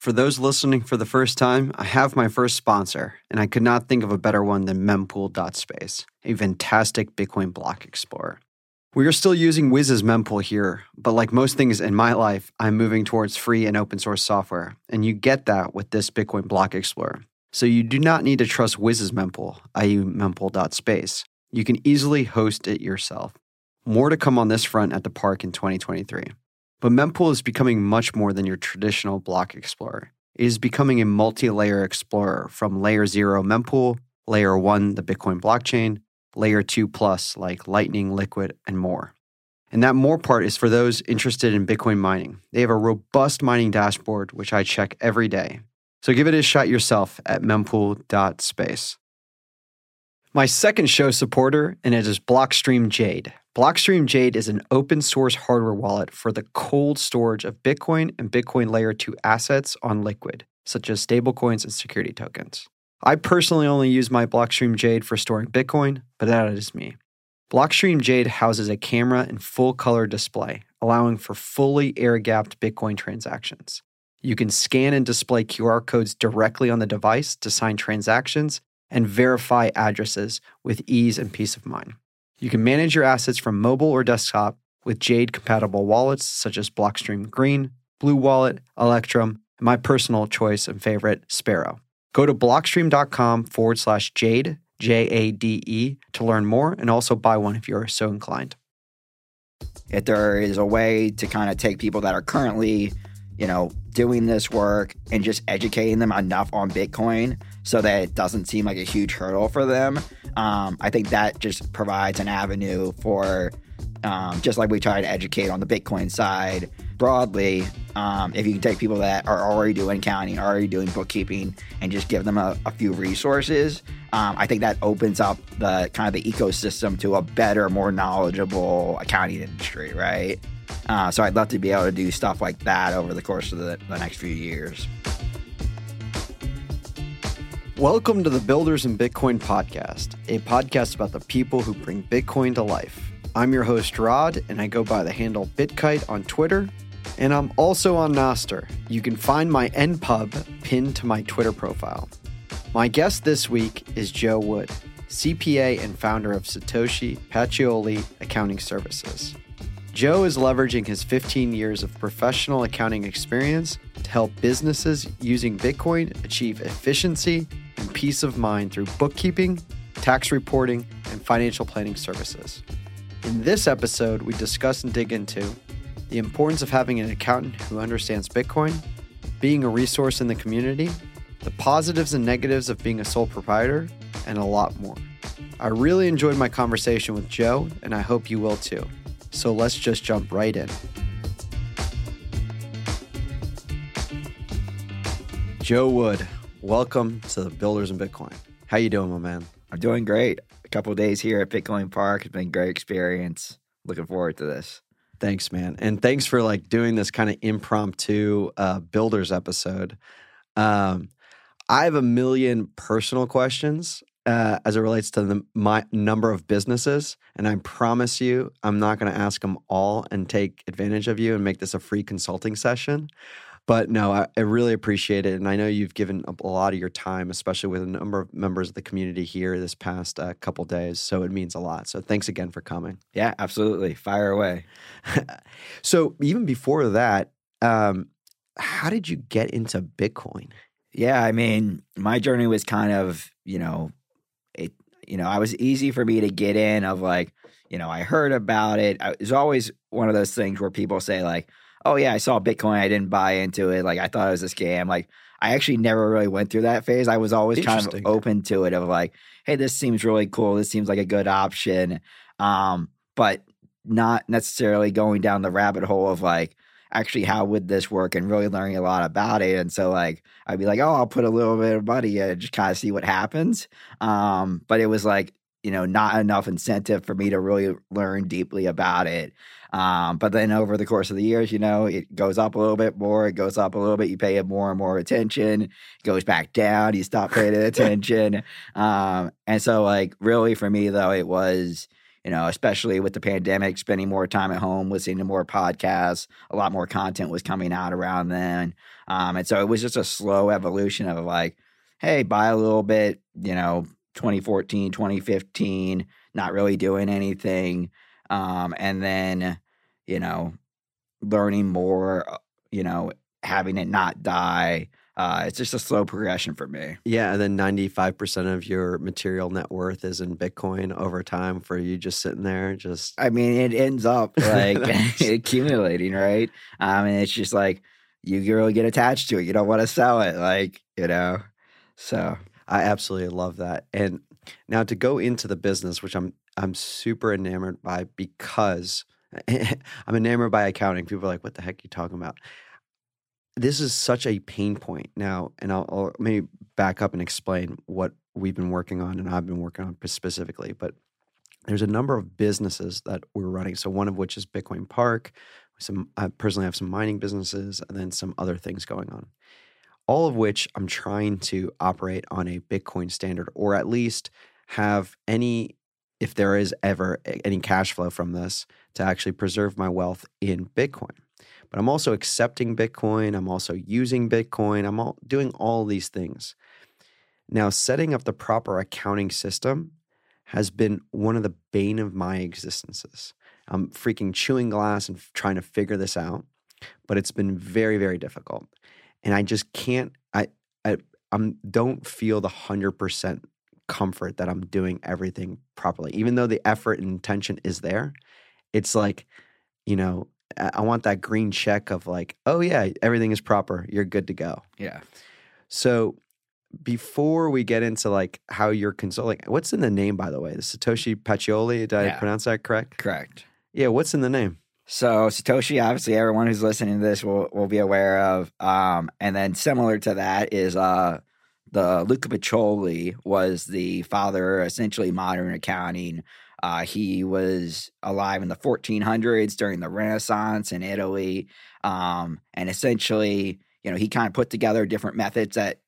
For those listening for the first time, I have my first sponsor, and I could not think of a better one than mempool.space, a fantastic Bitcoin block explorer. We are still using Wiz's mempool here, but like most things in my life, I'm moving towards free and open source software, and you get that with this Bitcoin block explorer. So you do not need to trust Wiz's mempool, i.e. mempool.space. You can easily host it yourself. More to come on this front at the park in 2023. But mempool is becoming much more than your traditional block explorer. It is becoming a multi layer explorer from layer 0 mempool, layer 1 the Bitcoin blockchain, layer 2 plus like Lightning, Liquid, and more. And that more part is for those interested in Bitcoin mining. They have a robust mining dashboard, which I check every day. So give it a shot yourself at mempool.space. My second show supporter, and it is Blockstream Jade. Blockstream Jade is an open source hardware wallet for the cold storage of Bitcoin and Bitcoin layer 2 assets on Liquid, such as stablecoins and security tokens. I personally only use my Blockstream Jade for storing Bitcoin, but that is me. Blockstream Jade houses a camera and full color display, allowing for fully air gapped Bitcoin transactions. You can scan and display QR codes directly on the device to sign transactions and verify addresses with ease and peace of mind. You can manage your assets from mobile or desktop with Jade compatible wallets such as Blockstream Green, Blue Wallet, Electrum, and my personal choice and favorite, Sparrow. Go to blockstream.com forward slash Jade, J A D E, to learn more and also buy one if you're so inclined. If there is a way to kind of take people that are currently, you know, doing this work and just educating them enough on Bitcoin so that it doesn't seem like a huge hurdle for them. Um, I think that just provides an avenue for um, just like we try to educate on the Bitcoin side broadly. Um, if you can take people that are already doing accounting, already doing bookkeeping, and just give them a, a few resources, um, I think that opens up the kind of the ecosystem to a better, more knowledgeable accounting industry, right? Uh, so I'd love to be able to do stuff like that over the course of the, the next few years. Welcome to the Builders in Bitcoin podcast, a podcast about the people who bring Bitcoin to life. I'm your host, Rod, and I go by the handle BitKite on Twitter, and I'm also on Nostr. You can find my NPub pinned to my Twitter profile. My guest this week is Joe Wood, CPA and founder of Satoshi Pacioli Accounting Services. Joe is leveraging his 15 years of professional accounting experience to help businesses using Bitcoin achieve efficiency and peace of mind through bookkeeping, tax reporting, and financial planning services. In this episode, we discuss and dig into the importance of having an accountant who understands Bitcoin, being a resource in the community, the positives and negatives of being a sole proprietor, and a lot more. I really enjoyed my conversation with Joe, and I hope you will too. So let's just jump right in. Joe Wood, welcome to the Builders in Bitcoin. How you doing, my man? I'm doing great. A couple days here at Bitcoin Park has been a great experience. Looking forward to this. Thanks, man, and thanks for like doing this kind of impromptu uh, builders episode. Um, I have a million personal questions uh, as it relates to the my number of businesses, and I promise you, I'm not going to ask them all and take advantage of you and make this a free consulting session. But no, I, I, really appreciate it. And I know you've given a lot of your time, especially with a number of members of the community here this past uh, couple days. So it means a lot. So thanks again for coming. Yeah, absolutely. Fire away. so even before that, um, how did you get into Bitcoin? Yeah, I mean, my journey was kind of, you know, you know, I was easy for me to get in of like, you know, I heard about it. It was always one of those things where people say like, oh yeah, I saw Bitcoin, I didn't buy into it. Like I thought it was a scam. Like I actually never really went through that phase. I was always kind of open to it of like, hey, this seems really cool. This seems like a good option. Um, but not necessarily going down the rabbit hole of like, actually how would this work and really learning a lot about it. And so like I'd be like, oh, I'll put a little bit of money in and just kind of see what happens. Um, but it was like, you know, not enough incentive for me to really learn deeply about it. Um, but then over the course of the years, you know, it goes up a little bit more, it goes up a little bit, you pay it more and more attention, it goes back down, you stop paying attention. Um, and so like really for me though, it was, you know, especially with the pandemic, spending more time at home, listening to more podcasts, a lot more content was coming out around then. Um, and so it was just a slow evolution of like, hey, buy a little bit, you know, 2014, 2015, not really doing anything. Um, and then, you know, learning more, uh, you know, having it not die. Uh, it's just a slow progression for me. Yeah, and then ninety five percent of your material net worth is in Bitcoin over time for you just sitting there, just I mean, it ends up like accumulating, right? Um, and it's just like you really get attached to it. You don't want to sell it, like you know. So I absolutely love that. And now to go into the business, which I'm I'm super enamored by because I'm enamored by accounting. People are like, "What the heck are you talking about?" This is such a pain point now, and I'll, I'll maybe back up and explain what we've been working on and I've been working on specifically. But there's a number of businesses that we're running. So one of which is Bitcoin Park. Some I personally have some mining businesses, and then some other things going on. All of which I'm trying to operate on a Bitcoin standard, or at least have any if there is ever any cash flow from this to actually preserve my wealth in Bitcoin. But I'm also accepting Bitcoin. I'm also using Bitcoin. I'm all, doing all these things. Now, setting up the proper accounting system has been one of the bane of my existences. I'm freaking chewing glass and trying to figure this out, but it's been very, very difficult. And I just can't, I, I I'm, don't feel the 100% comfort that I'm doing everything properly. Even though the effort and intention is there, it's like, you know, I want that green check of like, oh yeah, everything is proper. You're good to go. yeah, So before we get into like how you're consulting, what's in the name by the way? The Satoshi Pacioli. Did I pronounce that correct? correct. Yeah. What's in the name? So Satoshi, obviously, everyone who's listening to this will will be aware of. Um, and then similar to that is uh, the Luca Pacioli was the father, essentially modern accounting. Uh, he was alive in the 1400s during the Renaissance in Italy, um, and essentially, you know, he kind of put together different methods that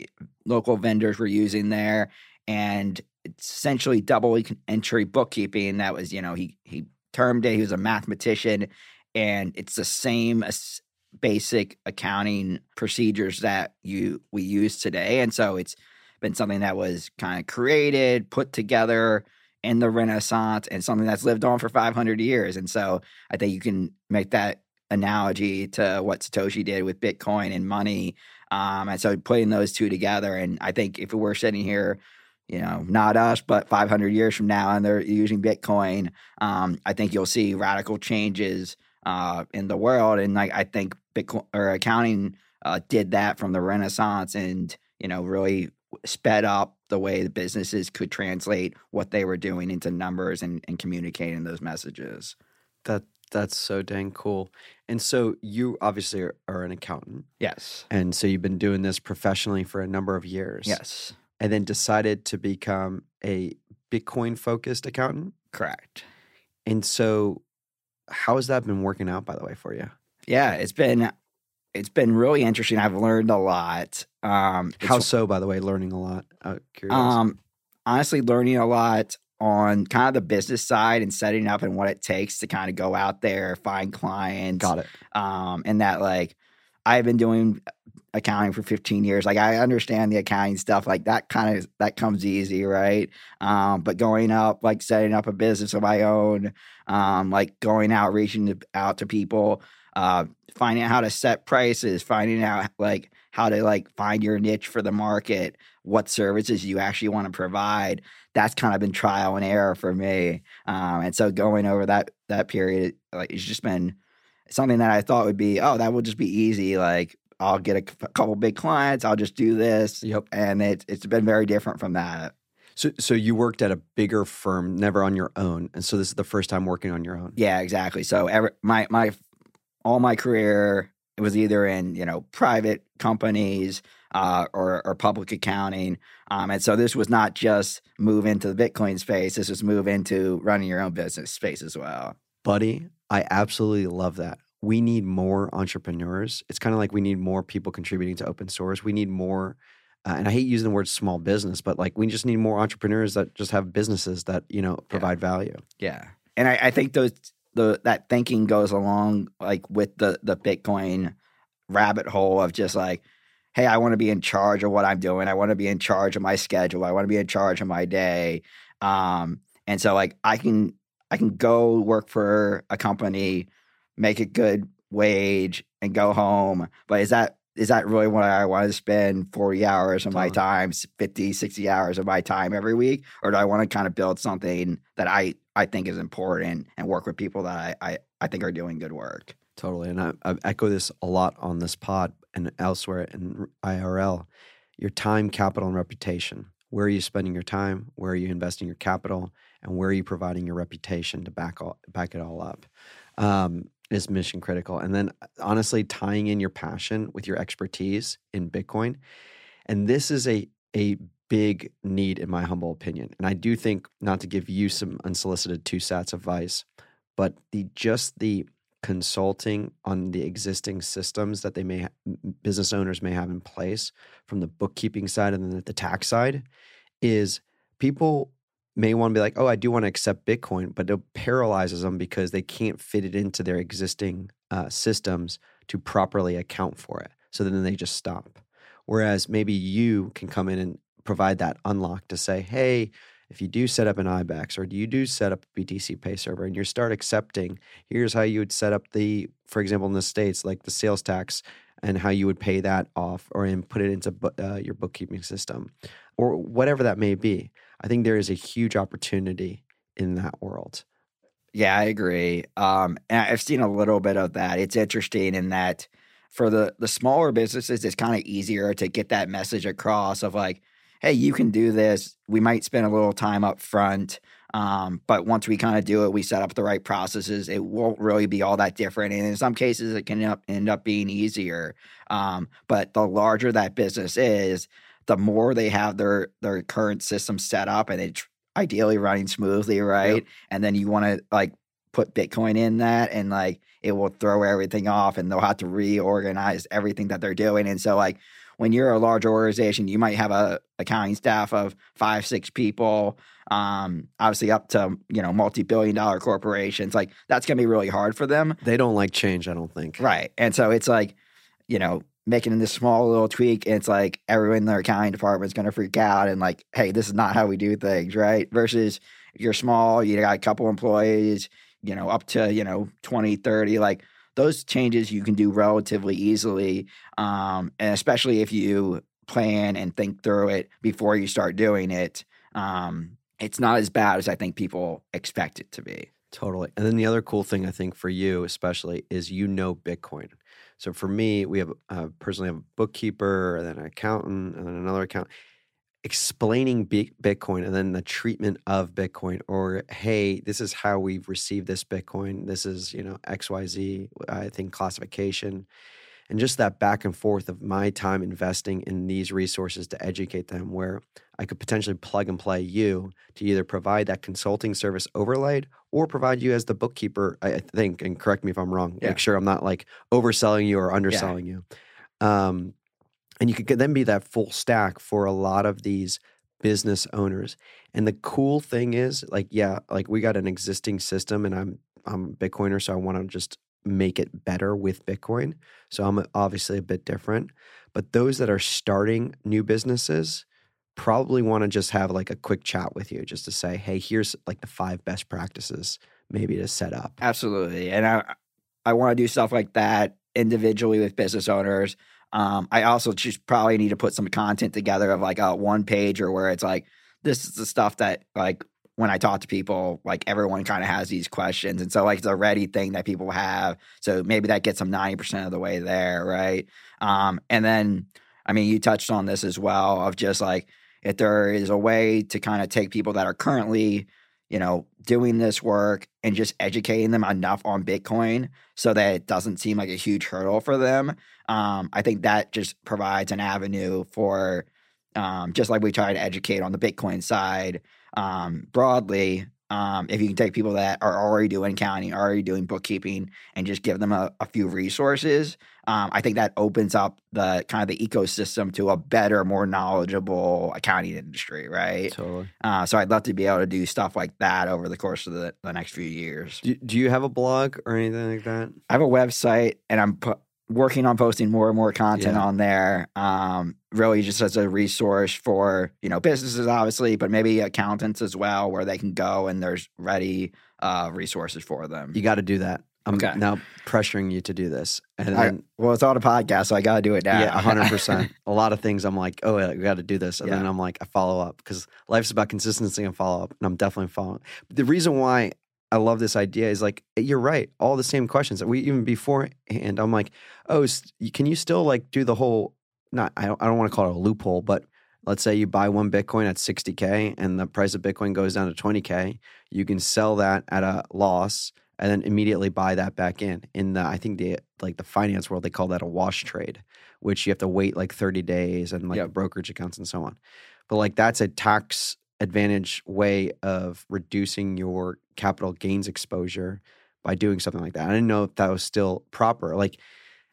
local vendors were using there, and it's essentially double entry bookkeeping. That was, you know, he he termed it. He was a mathematician, and it's the same as basic accounting procedures that you we use today. And so it's been something that was kind of created, put together in the Renaissance, and something that's lived on for 500 years. And so I think you can make that analogy to what Satoshi did with Bitcoin and money. Um, and so putting those two together, and I think if we're sitting here you know, not us, but 500 years from now, and they're using Bitcoin, um, I think you'll see radical changes uh, in the world. And like, I think Bitcoin or accounting uh, did that from the Renaissance, and you know, really sped up the way the businesses could translate what they were doing into numbers and, and communicating those messages. That that's so dang cool. And so you obviously are, are an accountant, Yes. and so you've been doing this professionally for a number of years. Yes. and then decided to become a Bitcoin focused accountant. Correct. And so, how has that been working out, by the way, for you? Yeah, it's been it's been really interesting. I've learned a lot. Um, How so, by the way, learning a lot. Of. Um, honestly, learning a lot on kind of the business side and setting up and what it takes to kind of go out there, find clients. Got it. Um, and that like I've been doing accounting for 15 years. Like I understand the accounting stuff. Like that kind of that comes easy, right? Um, but going up, like setting up a business of my own, um, like going out, reaching to, out to people, uh, finding out how to set prices, finding out like how to like find your niche for the market, what services you actually want to provide. That's kind of been trial and error for me. Um, and so going over that that period, like it's just been something that I thought would be, oh, that will just be easy. Like I'll get a c- couple big clients, I'll just do this, Yep. and it, it's been very different from that. So, so you worked at a bigger firm, never on your own, and so this is the first time working on your own. Yeah, exactly. So every my my all my career it was either in you know private companies uh, or or public accounting, um, and so this was not just move into the Bitcoin space. This was move into running your own business space as well. Buddy, I absolutely love that. We need more entrepreneurs. It's kind of like we need more people contributing to open source. We need more, uh, and I hate using the word small business, but like we just need more entrepreneurs that just have businesses that you know provide value. Yeah. and I, I think those the that thinking goes along like with the the Bitcoin rabbit hole of just like, hey, I want to be in charge of what I'm doing. I want to be in charge of my schedule. I want to be in charge of my day. Um, and so like I can I can go work for a company, make a good wage, and go home. But is that is that really what I want to spend 40 hours of my time, 50, 60 hours of my time every week? Or do I want to kind of build something that I, I think is important and work with people that I, I, I think are doing good work? Totally. And I, I echo this a lot on this pod and elsewhere in IRL. Your time, capital, and reputation. Where are you spending your time? Where are you investing your capital? And where are you providing your reputation to back all, back it all up? Um, is mission critical. And then honestly, tying in your passion with your expertise in Bitcoin. And this is a a big need in my humble opinion. And I do think not to give you some unsolicited two sats advice, but the just the consulting on the existing systems that they may business owners may have in place from the bookkeeping side and then the tax side is people may want to be like, oh, I do want to accept Bitcoin, but it paralyzes them because they can't fit it into their existing uh, systems to properly account for it. So then they just stop. Whereas maybe you can come in and provide that unlock to say, hey, if you do set up an IBEX or you do set up a BTC Pay server and you start accepting, here's how you would set up the, for example, in the States, like the sales tax and how you would pay that off or and put it into uh, your bookkeeping system or whatever that may be. I think there is a huge opportunity in that world. Yeah, I agree. Um, I've seen a little bit of that. It's interesting in that for the the smaller businesses, it's kind of easier to get that message across of like, hey, you can do this. We might spend a little time up front. Um, but once we kind of do it, we set up the right processes. It won't really be all that different, and in some cases, it can end up, end up being easier. Um, but the larger that business is, the more they have their their current system set up and it's ideally running smoothly, right? Yep. And then you want to like put Bitcoin in that and like it will throw everything off and they'll have to reorganize everything that they're doing. And so like when you're a large organization, you might have a accounting staff of five, six people, um, obviously up to, you know, multi-billion dollar corporations. Like that's gonna be really hard for them. They don't like change, I don't think. Right. And so it's like, you know, making this small little tweak and it's like everyone in their accounting department is going to freak out and like hey this is not how we do things right? Versus you're small you got a couple employees you know up to you know 20 30 like those changes you can do relatively easily um, and especially if you plan and think through it before you start doing it um, it's not as bad as i think people expect it to be. Totally and then the other cool thing i think for you especially is you know bitcoin so for me, we have uh, personally have a bookkeeper, and then an accountant, and then another account explaining Bitcoin and then the treatment of Bitcoin, or hey, this is how we've received this Bitcoin. This is you know X Y Z. I think classification and just that back and forth of my time investing in these resources to educate them where I could potentially plug and play you to either provide that consulting service overlaid or provide you as the bookkeeper, I think, and correct me if I'm wrong. Yeah. Make sure I'm not like overselling you or underselling yeah. you. Um, and you could then be that full stack for a lot of these business owners. And the cool thing is, like, yeah, like we got an existing system and I'm I'm a Bitcoiner, so I want to just make it better with Bitcoin. So I'm obviously a bit different. But those that are starting new businesses probably want to just have like a quick chat with you just to say, hey, here's like the five best practices maybe to set up. Absolutely. And I I want to do stuff like that individually with business owners. Um, I also just probably need to put some content together of like a one page or where it's like this is the stuff that like when I talk to people, like everyone kind of has these questions. And so, like, it's a ready thing that people have. So maybe that gets them 90% of the way there, right? Um, and then, I mean, you touched on this as well of just like, if there is a way to kind of take people that are currently, you know, doing this work and just educating them enough on Bitcoin so that it doesn't seem like a huge hurdle for them, um, I think that just provides an avenue for, um, just like we try to educate on the Bitcoin side um, broadly, um, if you can take people that are already doing accounting, already doing bookkeeping, and just give them a, a few resources, um, I think that opens up the kind of the ecosystem to a better, more knowledgeable accounting industry, right? Totally. Uh, so I'd love to be able to do stuff like that over the course of the, the next few years. Do, do you have a blog or anything like that? I have a website, and I'm pu- working on posting more and more content Yeah. on there. Um, really, just as a resource for you know businesses, obviously, but maybe accountants as well, where they can go and there's ready uh, resources for them. You got to do that. I'm Okay. now pressuring you to do this. And I- then, well, it's on a podcast, so I got to do it now. yeah, 100%. a lot of things I'm like, oh, yeah, we got to do this. And then I'm like, I follow up because life's about consistency and follow up. And I'm definitely following. The reason why I love this idea is like, eh, you're right. All the same questions that we even beforehand, I'm like, oh, can you still like do the whole, not, I don't, I don't want to call it a loophole, but let's say you buy one Bitcoin at 60K and the price of Bitcoin goes down to 20K. You can sell that at a loss and then immediately buy that back in. In the, I think the, like the finance world, they call that a wash trade, which you have to wait like 30 days and like Yep. brokerage accounts and so on. But like that's a tax advantage way of reducing your capital gains exposure by doing something like that. I didn't know if that was still proper. Like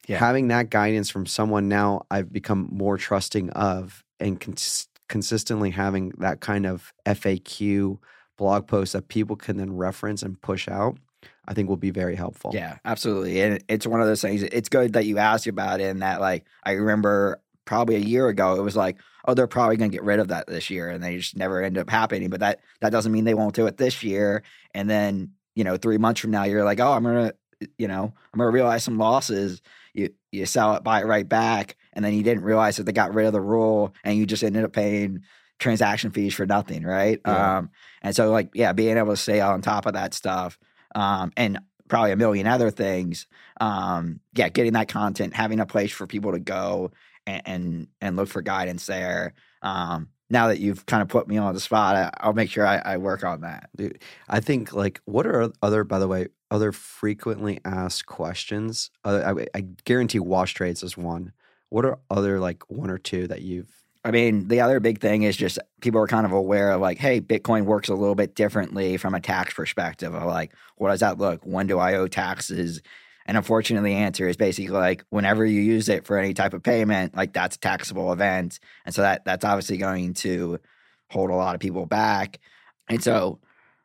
Yeah. having that guidance from someone now I've become more trusting of and cons- consistently having that kind of FAQ blog post that people can then reference and push out, I think will be very helpful. Yeah, absolutely. And it's one of those things. It's good that you asked about it. And that, like, I remember probably a year ago, it was like, oh, they're probably going to get rid of that this year, and they just never end up happening. But that that doesn't mean they won't do it this year. And then you know, three months from now, you're like, oh, I'm gonna, you know, I'm gonna realize some losses. You you sell it, buy it right back, and then you didn't realize that they got rid of the rule, and you just ended up paying transaction fees for nothing, right? Yeah. Um, and so like, yeah, being able to stay on top of that stuff, um, and probably a million other things. Um, yeah, getting that content, having a place for people to go and and, and look for guidance there. Um, now that you've kind of put me on the spot, I, I'll make sure I, I work on that. I think like what are other by the way other frequently asked questions? Uh, I, I guarantee wash trades is one. What are other like one or two that you've I mean, the other big thing is just people are kind of aware of like, hey, Bitcoin works a little bit differently from a tax perspective. Of like, what does that look? When do I owe taxes? And unfortunately, the answer is basically like whenever you use it for any type of payment, like that's a taxable event, and so that that's obviously going to hold a lot of people back. And so,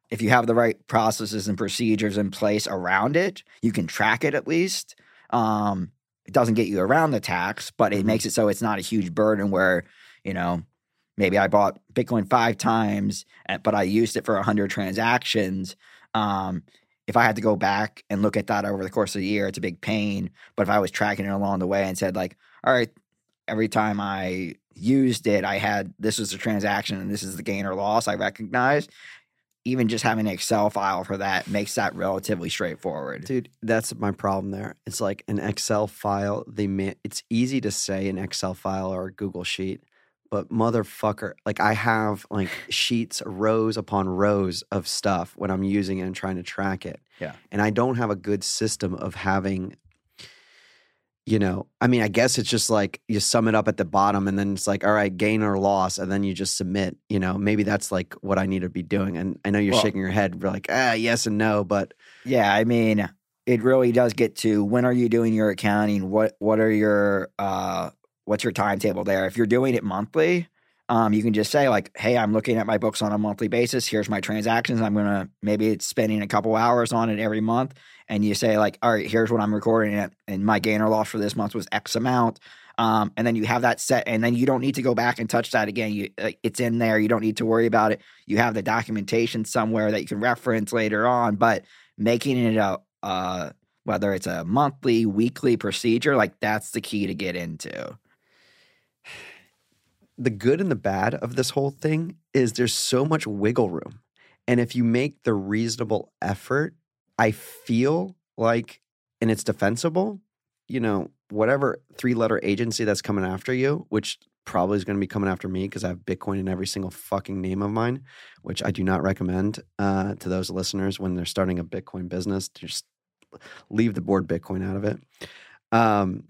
if you have the right processes and procedures in place around it, you can track it at least. Um, it doesn't get you around the tax, but it Mhm. makes it so it's not a huge burden where you know, maybe I bought Bitcoin five times, uh, but I used it for 100 transactions. Um, if I had to go back and look at that over the course of the year, it's a big pain. But if I was tracking it along the way and said, like, all right, every time I used it, I had this was the transaction and this is the gain or loss I recognize. Even just having an Excel file for that makes that relatively straightforward. Dude, that's my problem there. It's like an Excel file. They ma- it's easy to say an Excel file or a Google sheet, but motherfucker, like I have like sheets, rows upon rows of stuff when I'm using it and trying to track it. Yeah. And I don't have a good system of having you know, I mean, I guess it's just like you sum it up at the bottom and then it's like, all right, gain or loss, and then you just submit. You know, maybe that's like what I need to be doing. And I know you're Well- shaking your head, you're like, ah, yes and no, but Yeah, I mean, it really does get to when are you doing your accounting? What what are your uh what's your timetable there? If you're doing it monthly, um, you can just say like, "Hey, I'm looking at my books on a monthly basis. Here's my transactions. I'm gonna maybe it's spending a couple hours on it every month." And you say like, "All right, here's what I'm recording it, and my gain or loss for this month was X amount." Um, and then you have that set, and then you don't need to go back and touch that again. You, it's in there. You don't need to worry about it. You have the documentation somewhere that you can reference later on. But making it a uh, whether it's a monthly, weekly procedure, like that's the key to get into. The good and the bad of this whole thing is there's so much wiggle room. And if you make the reasonable effort, I feel like, and it's defensible, you know, whatever three letter agency that's coming after you, which probably is going to be coming after me because I have Bitcoin in every single fucking name of mine, which I do not recommend uh, to those listeners when they're starting a Bitcoin business. Just leave the board Bitcoin out of it. Um,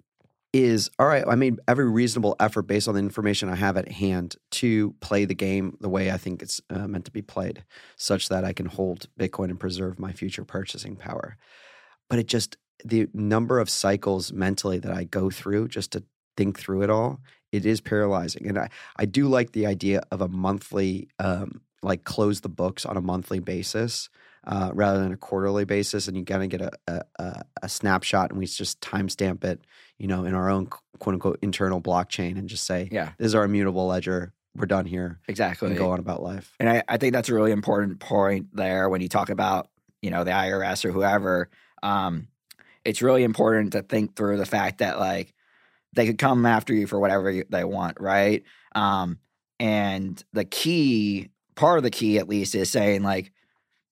is all right, I made every reasonable effort based on the information I have at hand to play the game the way I think it's uh, meant to be played, such that I can hold Bitcoin and preserve my future purchasing power. But it just, the number of cycles mentally that I go through just to think through it all, it is paralyzing. And I, I do like the idea of a monthly, um, like close the books on a monthly basis uh, rather than a quarterly basis, and you kind of get a, a, a snapshot, and we just timestamp it, you know, in our own quote unquote internal blockchain, and just say, Yeah. this is our immutable ledger. We're done here, Exactly. and go on about life. And I, I think that's a really important point there when you talk about, you know, the IRS or whoever. Um, it's really important to think through the fact that like they could come after you for whatever you, they want, right? Um, and the key, part of the key at least, is saying like,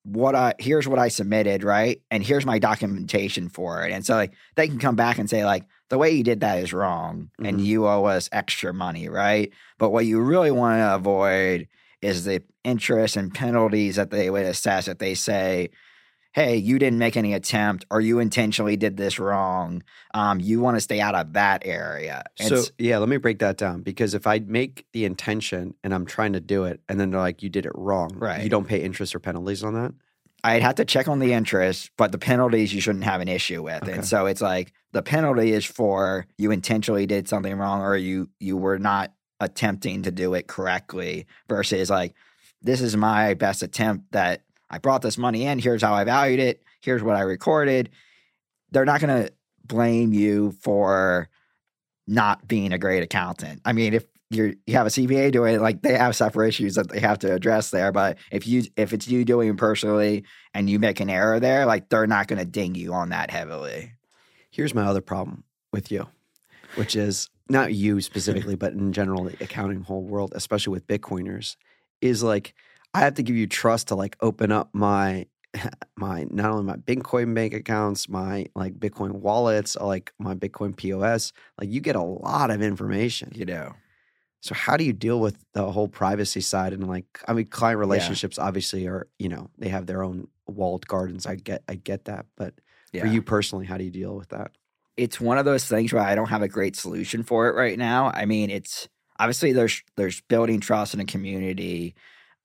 what I here's what I submitted, right? And here's my documentation for it. And so like they can come back and say like the way you did that is wrong and Mhm. you owe us extra money, right? But what you really want to avoid is the interest and penalties that they would assess if they say, hey, you didn't make any attempt or you intentionally did this wrong. Um, you want to stay out of that area. And So yeah, let me break that down because if I make the intention and I'm trying to do it, and then they're like, "You did it wrong," Right. You don't pay interest or penalties on that. I'd have to check on the interest, but the penalties you shouldn't have an issue with. Okay. And so it's like the penalty is for you intentionally did something wrong or you you were not attempting to do it correctly versus like this is my best attempt that I brought this money in, here's how I valued it, here's what I recorded. They're not going to blame you for not being a great accountant. I mean, if you have a CPA doing it, like they have separate issues that they have to address there. But if you if it's you doing it personally and you make an error there, like they're not going to ding you on that heavily. Here's my other problem with you, which is not you specifically, but in general, the accounting whole world, especially with Bitcoiners, is like I have to give you trust to like open up my my not only my Bitcoin bank accounts, my like Bitcoin wallets, like my Bitcoin POS. Like you get a lot of information. You know, So how do you deal with the whole privacy side and like I mean client relationships obviously are, you know, they have their own walled gardens. I get I get that. But for you personally, how do you deal with that? it's one of those things where I don't have a great solution for it right now. I mean, it's obviously there's there's building trust in a community,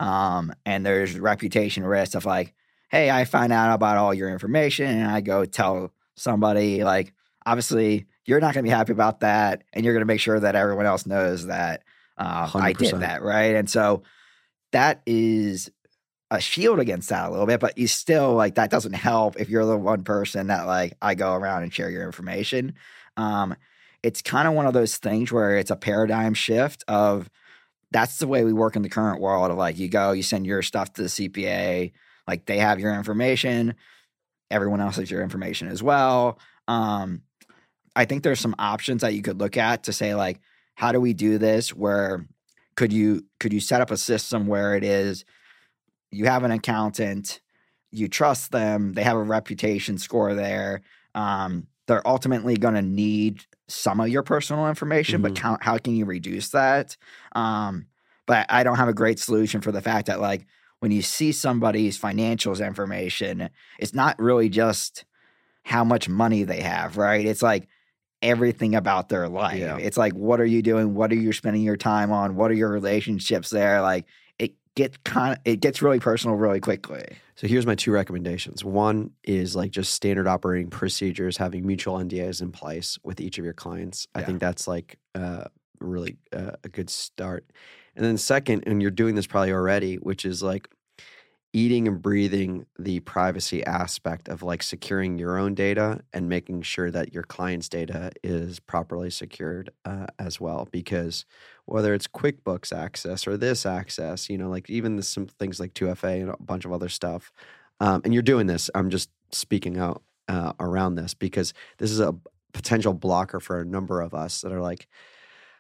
um, and there's reputation risk of like, hey, I find out about all your information and I go tell somebody like, obviously you're not going to be happy about that, and you're going to make sure that everyone else knows that uh, I did that, right? And so that is a shield against that a little bit, but you still like that doesn't help if you're the one person that like I go around and share your information. Um, it's kind of one of those things where it's a paradigm shift of that's the way we work in the current world of like you go, you send your stuff to the CPA, like they have your information, everyone else has your information as well. Um, I think there's some options that you could look at to say like, how do we do this? Where could you could you set up a system where it is you have an accountant, you trust them, they have a reputation score there. Um, they're ultimately going to need some of your personal information, but Mhm. how, how can you reduce that? Um, but I don't have a great solution for the fact that, like, when you see somebody's financials information, it's not really just how much money they have, right? It's like everything about their life. Yeah. It's like, what are you doing? What are you spending your time on? What are your relationships there? Like, it gets kind of, it gets really personal really quickly. So here's my two recommendations. One is like just standard operating procedures, having mutual NDAs in place with each of your clients. I Yeah. think that's like uh, really uh, a good start. And then second, and you're doing this probably already, which is like eating and breathing the privacy aspect of like securing your own data and making sure that your client's data is properly secured uh, as well. Because whether it's QuickBooks access or this access, you know, like even the some things like 2FA and a bunch of other stuff. Um, and you're doing this. I'm just speaking out uh, around this because this is a potential blocker for a number of us that are like,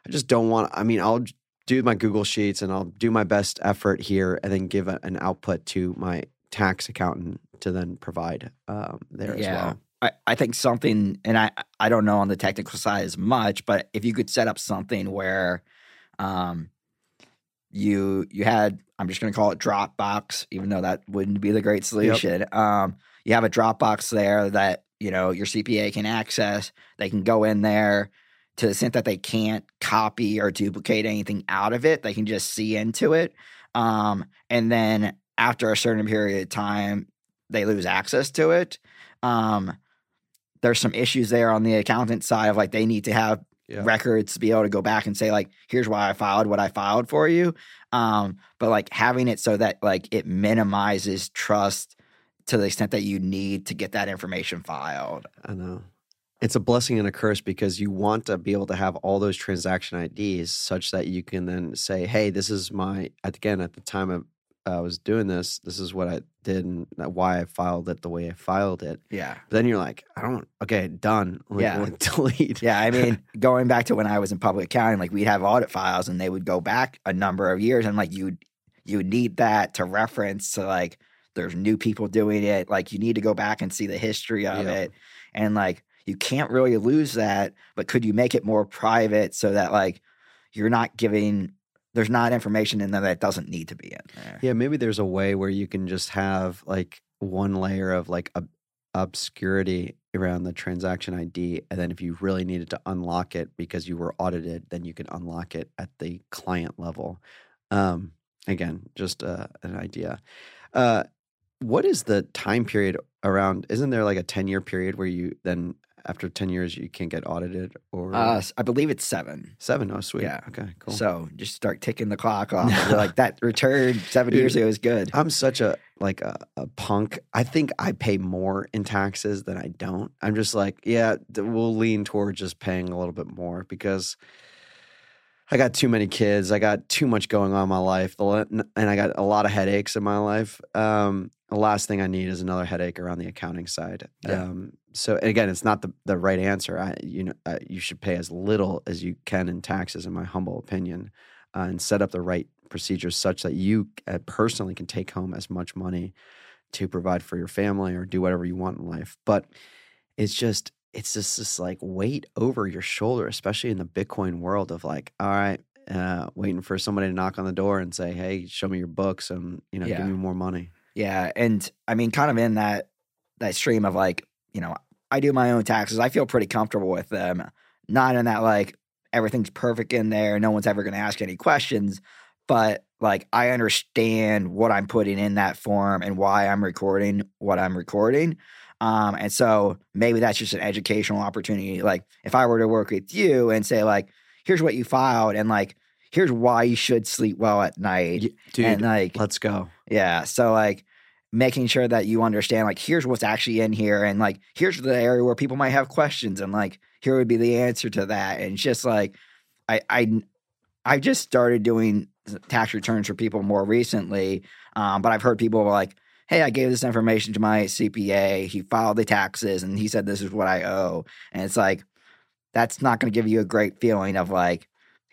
I just don't want. I mean, I'll do my Google Sheets and I'll do my best effort here, and then give a, an output to my tax accountant to then provide um, there as well. I, I think something, and I I don't know on the technical side as much, but if you could set up something where, um, you you had I'm just going to call it Dropbox, even though that wouldn't be the great solution. Um, you have a Dropbox there that you know your CPA can access. They can go in there. To the extent that they can't copy or duplicate anything out of it, they can just see into it. Um, and then after a certain period of time, they lose access to it. Um, there's some issues there on the accountant side of like they need to have Yeah. records to be able to go back and say like here's why I filed what I filed for you. Um, but like having it so that like it minimizes trust to the extent that you need to get that information filed. I know. It's a blessing and a curse because you want to be able to have all those transaction IDs such that you can then say, hey, this is my, again, at the time of, uh, I was doing this, this is what I did and why I filed it the way I filed it. Yeah. But then you're like, I don't, okay, done. Like, Yeah. like, delete. Yeah, I mean, going back to when I was in public accounting, like we'd have audit files and they would go back a number of years and like you'd, you need that to reference to like there's new people doing it. Like you need to go back and see the history of Yeah. it. And like you can't really lose that, but could you make it more private so that like you're not giving there's not information in there that doesn't need to be in there. Yeah, maybe there's a way where you can just have like one layer of like ob- obscurity around the transaction ID, and then if you really needed to unlock it because you were audited, then you can unlock it at the client level. Um, again, just uh, an idea. Uh, what is the time period around? Isn't there like a ten year period where you then after ten years you can't get audited or Uh, I believe it's seven. seven? Oh, sweet. yeah. Okay. Cool. So just start ticking the clock off. Like that return seven years ago is good. I'm such a like a, a punk. I think I pay more in taxes than I don't. I'm just like, yeah, we'll lean towards just paying a little bit more because I got too many kids. I got too much going on in my life, and I got a lot of headaches in my life. Um, the last thing I need is another headache around the accounting side. Yeah. Um, so again, it's not the, the right answer. I, you know, uh, you should pay as little as you can in taxes, in my humble opinion, uh, and set up the right procedures such that you uh, personally can take home as much money to provide for your family or do whatever you want in life. But it's just it's just this like weight over your shoulder, especially in the Bitcoin world of like, all right, uh, waiting for somebody to knock on the door and say, hey, show me your books and you know, Yeah. give me more money. Yeah, and I mean, kind of in that that stream of like, you know, I do my own taxes. I feel pretty comfortable with them. Not in that like everything's perfect in there. No one's ever going to ask any questions, but like I understand what I'm putting in that form and why I'm recording what I'm recording. Um, and so maybe that's just an educational opportunity. Like if I were to work with you and say like, here's what you filed, and like here's why you should sleep well at night, Dude, and like let's go. yeah. So like making sure that you understand like here's what's actually in here and like here's the area where people might have questions and like here would be the answer to that. And just like I I I just started doing tax returns for people more recently. Um, but I've heard people like, hey, I gave this information to my CPA. He filed the taxes and he said this is what I owe. And it's like that's not gonna give you a great feeling of like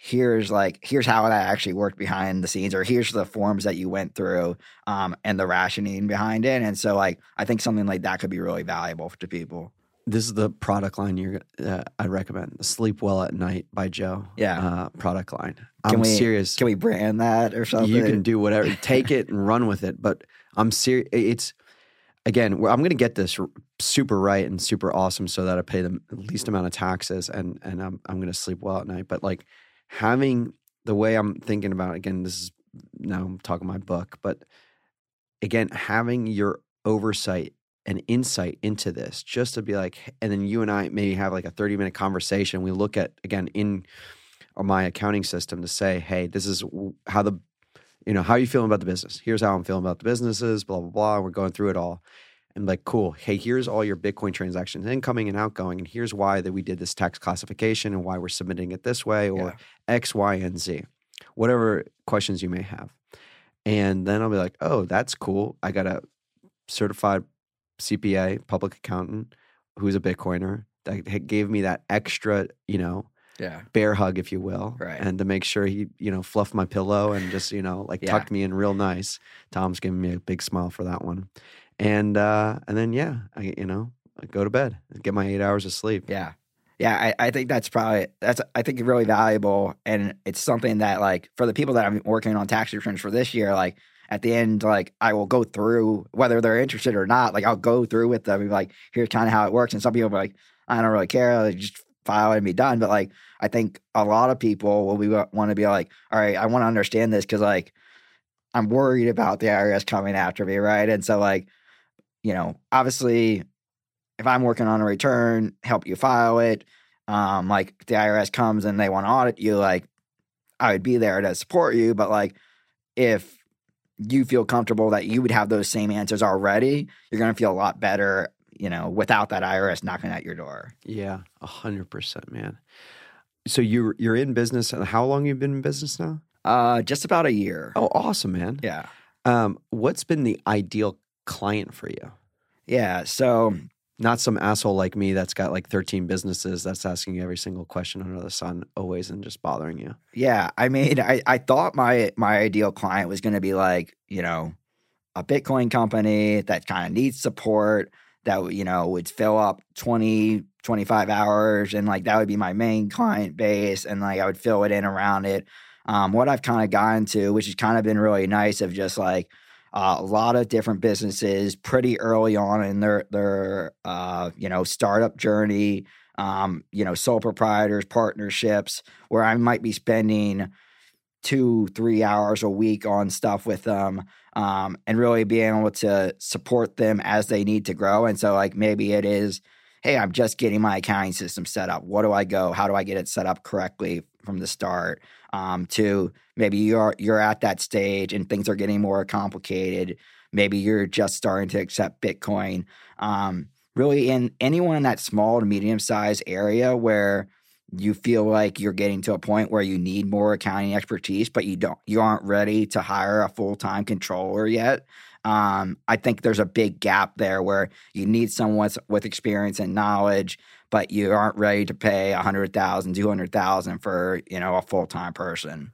here's like here's how that actually worked behind the scenes or here's the forms that you went through um and the rationing behind it and so like i think something like that could be really valuable to people This is the product line you're uh, I recommend. Sleep Well at Night by Joe. Yeah. Uh, product line. Can I'm we- serious. can we brand that or something You can do whatever. Take it and run with it. But I'm serious. It's again. I'm going to get this super right and super awesome, so that I pay the least amount of taxes and and I'm I'm going to sleep well at night. But like having the way I'm thinking about again, this is now I'm talking my book, but again, having your oversight and insight into this, just to be like, and then you and I maybe have like a 30 minute conversation. We look at again in my accounting system to say, hey, this is how the you know, how are you feeling about the business? Here's how I'm feeling about the businesses, blah, blah, blah. We're going through it all. And like, cool. Hey, here's all your Bitcoin transactions, incoming and outgoing. And here's why that we did this tax classification and why we're submitting it this way or Yeah. X, Y, and Z. Whatever questions you may have. And then I'll be like, oh, that's cool. I got a certified CPA, public accountant, who's a Bitcoiner that gave me that extra, you know, yeah bear hug, if you will, Right. and to make sure he, you know, fluffed my pillow and just, you know, like Yeah. tucked me in real nice. Tom's giving me a big smile for that one, and uh, and then yeah, I, you know, I go to bed, get my eight hours of sleep. yeah yeah I, I think that's probably that's i think really valuable and it's something that like for the people that i'm working on tax returns for this year like at the end like i will go through whether they're interested or not like i'll go through with them like here's kind of how it works and some people are like i don't really care like, just file and be done. But like, I think a lot of people will be want to be like, all right, I want to understand this because like I'm worried about the IRS coming after me, right? And so like, you know, obviously, if I'm working on a return, help you file it. Um, like the IRS comes and they want to audit you, like I would be there to support you. But like, if you feel comfortable that you would have those same answers already, you're going to feel a lot better, you know, without that IRS knocking at your door. Yeah, a hundred percent, man. So you're you're in business, and how long you've been in business now? Uh, just about a year. Oh, awesome, man. Yeah. Um, what's been the ideal client for you? Yeah. So Not some asshole like me that's got like 13 businesses that's asking you every single question under the sun always and just bothering you. Yeah, I mean, I, I thought my my ideal client was going to be like you know a Bitcoin company that kind of needs support that you know would fill up 20 25 hours and like that would be my main client base and like I would fill it in around it. Um, what I've kind of gotten to, which has kind of been really nice, of just like uh, a lot of different businesses pretty early on in their their uh, you know startup journey um, you know, sole proprietors, partnerships, where I might be spending two, three hours a week on stuff with them um, and really being able to support them as they need to grow. And so, like, maybe it is, hey, I'm just getting my accounting system set up. What do I go? How do I get it set up correctly from the start? Um, to maybe you're you're at that stage and things are getting more complicated. Maybe you're just starting to accept Bitcoin. Um, really in anyone in that small to medium sized area where you feel like you're getting to a point where you need more accounting expertise, but you don't you aren't ready to hire a full time controller yet. Um, I think there's a big gap there where you need someone with experience and knowledge, but you aren't ready to pay a hundred thousand, two hundred thousand for you know a full time person.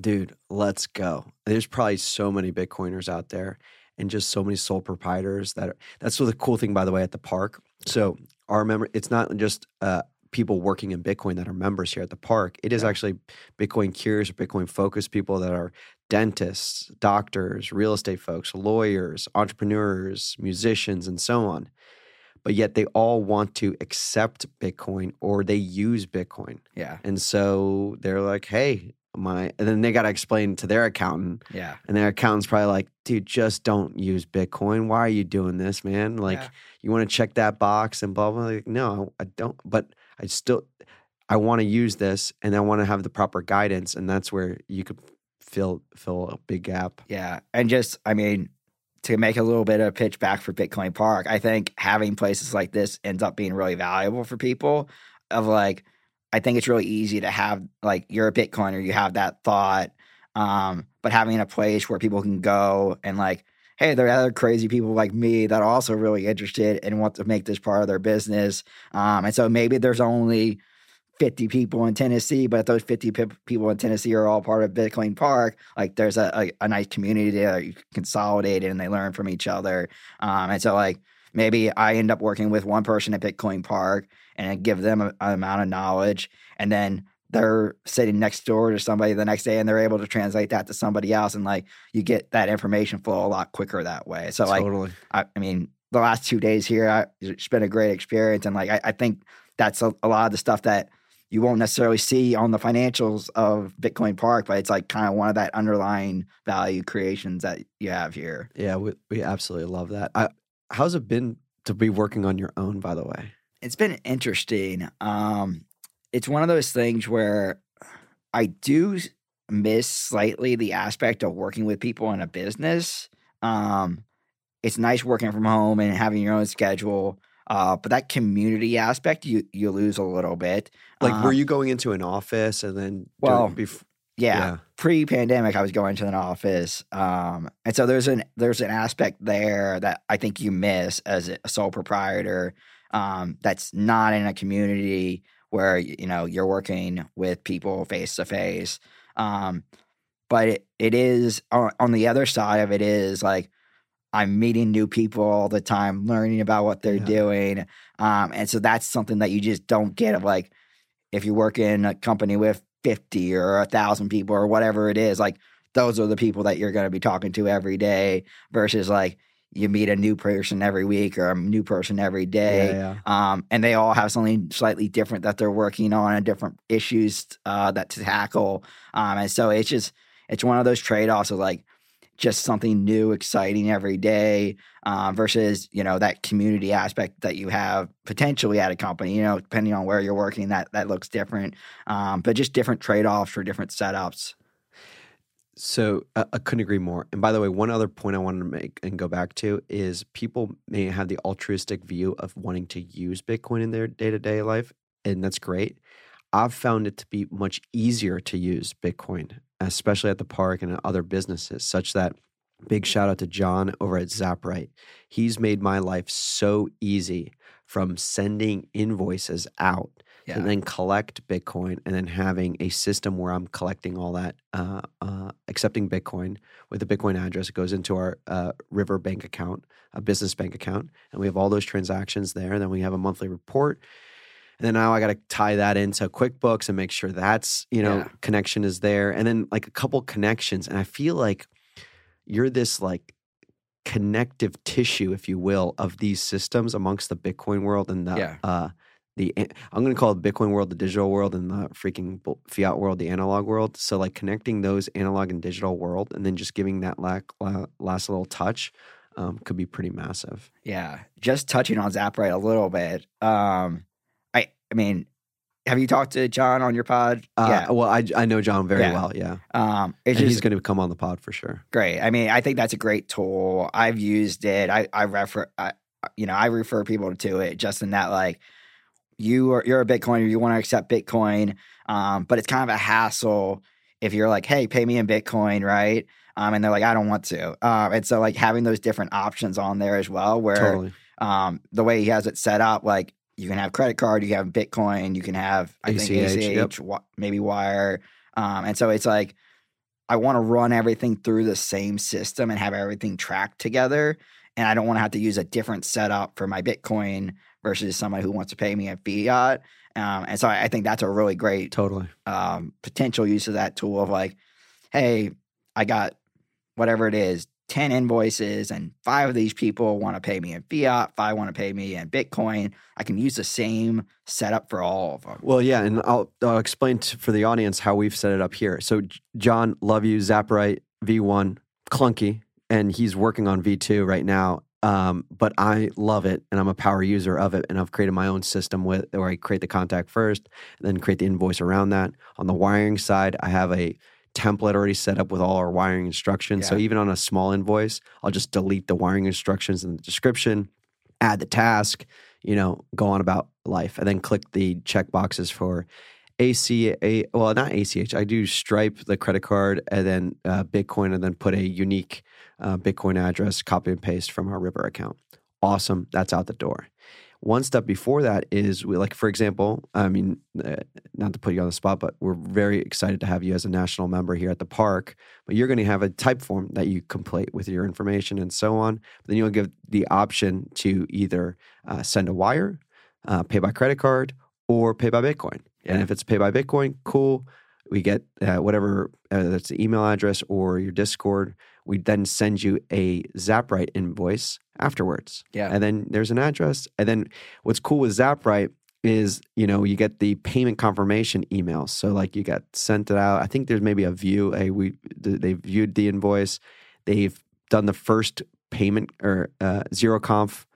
Dude, let's go. There's probably so many Bitcoiners out there and just so many sole proprietors that are, that's the cool thing by the way at the park. So our member it's not just uh, people working in Bitcoin that are members here at the park. It is Yeah. actually Bitcoin curious or Bitcoin focused people that are dentists, doctors, real estate folks, lawyers, entrepreneurs, musicians, and so on. But yet they all want to accept Bitcoin or they use Bitcoin. Yeah, And so they're like, hey, my, and then they got to explain to their accountant, yeah, and their accountant's probably like, dude, just don't use Bitcoin. Why are you doing this, man? Like, Yeah. you want to check that box and blah, blah. Like, no, I don't. But I still, I want to use this and I want to have the proper guidance. And that's where you could fill, fill a big gap. yeah. And just, I mean, to make a little bit of a pitch back for Bitcoin Park, I think having places like this ends up being really valuable for people. Of like, I think it's really easy to have like you're a Bitcoiner, you have that thought, um, but having a place where people can go and like, hey, there are other crazy people like me that are also really interested and want to make this part of their business. Um, and so maybe there's only 50 people in Tennessee, but if those 50 pe- people in Tennessee are all part of Bitcoin Park, like there's a, a, a nice community there that you can consolidate and they learn from each other. Um, and so like maybe I end up working with one person at Bitcoin Park and I give them a- an amount of knowledge and then they're sitting next door to somebody the next day and they're able to translate that to somebody else and like you get that information flow a lot quicker that way. So like totally. I, I mean, the last two days here, I, it's been a great experience, and like I, I think that's a, a lot of the stuff that you won't necessarily see on the financials of Bitcoin Park, but it's like kind of one of that underlying value creations that you have here. Yeah, we, we absolutely love that. I, how's it been to be working on your own, by the way? It's been interesting. Um, it's one of those things where I do miss slightly the aspect of working with people in a business. Um, it's nice working from home and having your own schedule. Uh, but that community aspect you you lose a little bit. Like, Uh, were you going into an office and then, Well, bef- yeah, pre-pandemic I was going to an office. Um, and so there's an there's an aspect there that I think you miss as a sole proprietor. Um, that's not in a community where you know you're working with people face to face. Um, but it, it is on the other side of it is like I'm meeting new people all the time, learning about what they're Yeah. doing. Um, and so that's something that you just don't get of like if you work in a company with 50 or a thousand people or whatever it is, like those are the people that you're going to be talking to every day versus like you meet a new person every week or a new person every day. Yeah, yeah. Um, and they all have something slightly different that they're working on and different issues uh, that to tackle. Um, and so it's just it's one of those trade offs of like just something new, exciting every day um, versus you know that community aspect that you have potentially at a company. You know, depending on where you're working, that that looks different. Um, but just different trade offs for different setups. So uh, I couldn't agree more. And by the way, one other point I wanted to make and go back to is people may have the altruistic view of wanting to use Bitcoin in their day to day life, and that's great. I've found it to be much easier to use Bitcoin, especially at the park and at other businesses, such that big shout out to John over at Zaprite. He's made my life so easy from sending invoices out Yeah. and then collect Bitcoin and then having a system where I'm collecting all that, uh, uh, accepting Bitcoin with a Bitcoin address. It goes into our uh, River bank account, a business bank account, and we have all those transactions there. And then we have a monthly report. And then now I got to tie that into QuickBooks and make sure that's, you know, Yeah. connection is there. And then like a couple connections. And I feel like you're this like connective tissue, if you will, of these systems amongst the Bitcoin world and the Yeah. uh the I'm going to call it Bitcoin world the digital world and the freaking fiat world the analog world. So like connecting those analog and digital world and then just giving that la- la- last little touch um, could be pretty massive. Yeah, just touching on Zaprite a little bit. Um, I mean, have you talked to John on your pod? Uh, yeah. Well, I, I know John very Yeah. well. Yeah. Um, just he's going to come on the pod for sure. great. I mean, I think that's a great tool. I've used it. I I refer, I, you know, I refer people to it just in that like you are you're a Bitcoiner, you want to accept Bitcoin, um, but it's kind of a hassle if you're like, hey, pay me in Bitcoin, right? Um, and they're like, I don't want to. Um, and so like having those different options on there as well, where Totally. um, the way he has it set up, like you can have credit card, you can have Bitcoin, you can have I think ACH, yep. ACH, maybe Wire, um, and so it's like I want to run everything through the same system and have everything tracked together, and I don't want to have to use a different setup for my Bitcoin versus somebody who wants to pay me in fiat. Um, and so I, I think that's a really great Totally. um, potential use of that tool of like, hey, I got whatever it is, 10 invoices, and five of these people want to pay me in fiat, five want to pay me in Bitcoin. I can use the same setup for all of them. Well, yeah, and I'll, I'll explain to, for the audience how we've set it up here. So, John, love you, Zaprite V1, clunky, and he's working on V2 right now. Um, but I love it, and I'm a power user of it, and I've created my own system with where I create the contact first, then create the invoice around that. On the wiring side, I have a template already set up with all our wiring instructions. So even on a small invoice, I'll just delete the wiring instructions in the description, add the task, you know, go on about life, and then click the check boxes for ACA. Well, not ACH. I do Stripe, the credit card, and then uh, Bitcoin, and then put a unique uh, Bitcoin address, copy and paste from our River account. Awesome. That's out the door. One step before that is we, like, for example, I mean, uh, not to put you on the spot, but we're very excited to have you as a national member here at the park. But you're going to have a type form that you complete with your information and so on. But then you'll give the option to either uh, send a wire, uh, pay by credit card, or pay by Bitcoin. And if it's pay by Bitcoin, cool. We get uh, whatever uh, that's the email address or your Discord. We then send you a Zaprite invoice afterwards. Yeah. And then there's an address. And then what's cool with Zaprite is, you know, you get the payment confirmation email. So like you got sent it out. I think there's maybe a view. A we they viewed the invoice. They've done the first payment or uh, zero conf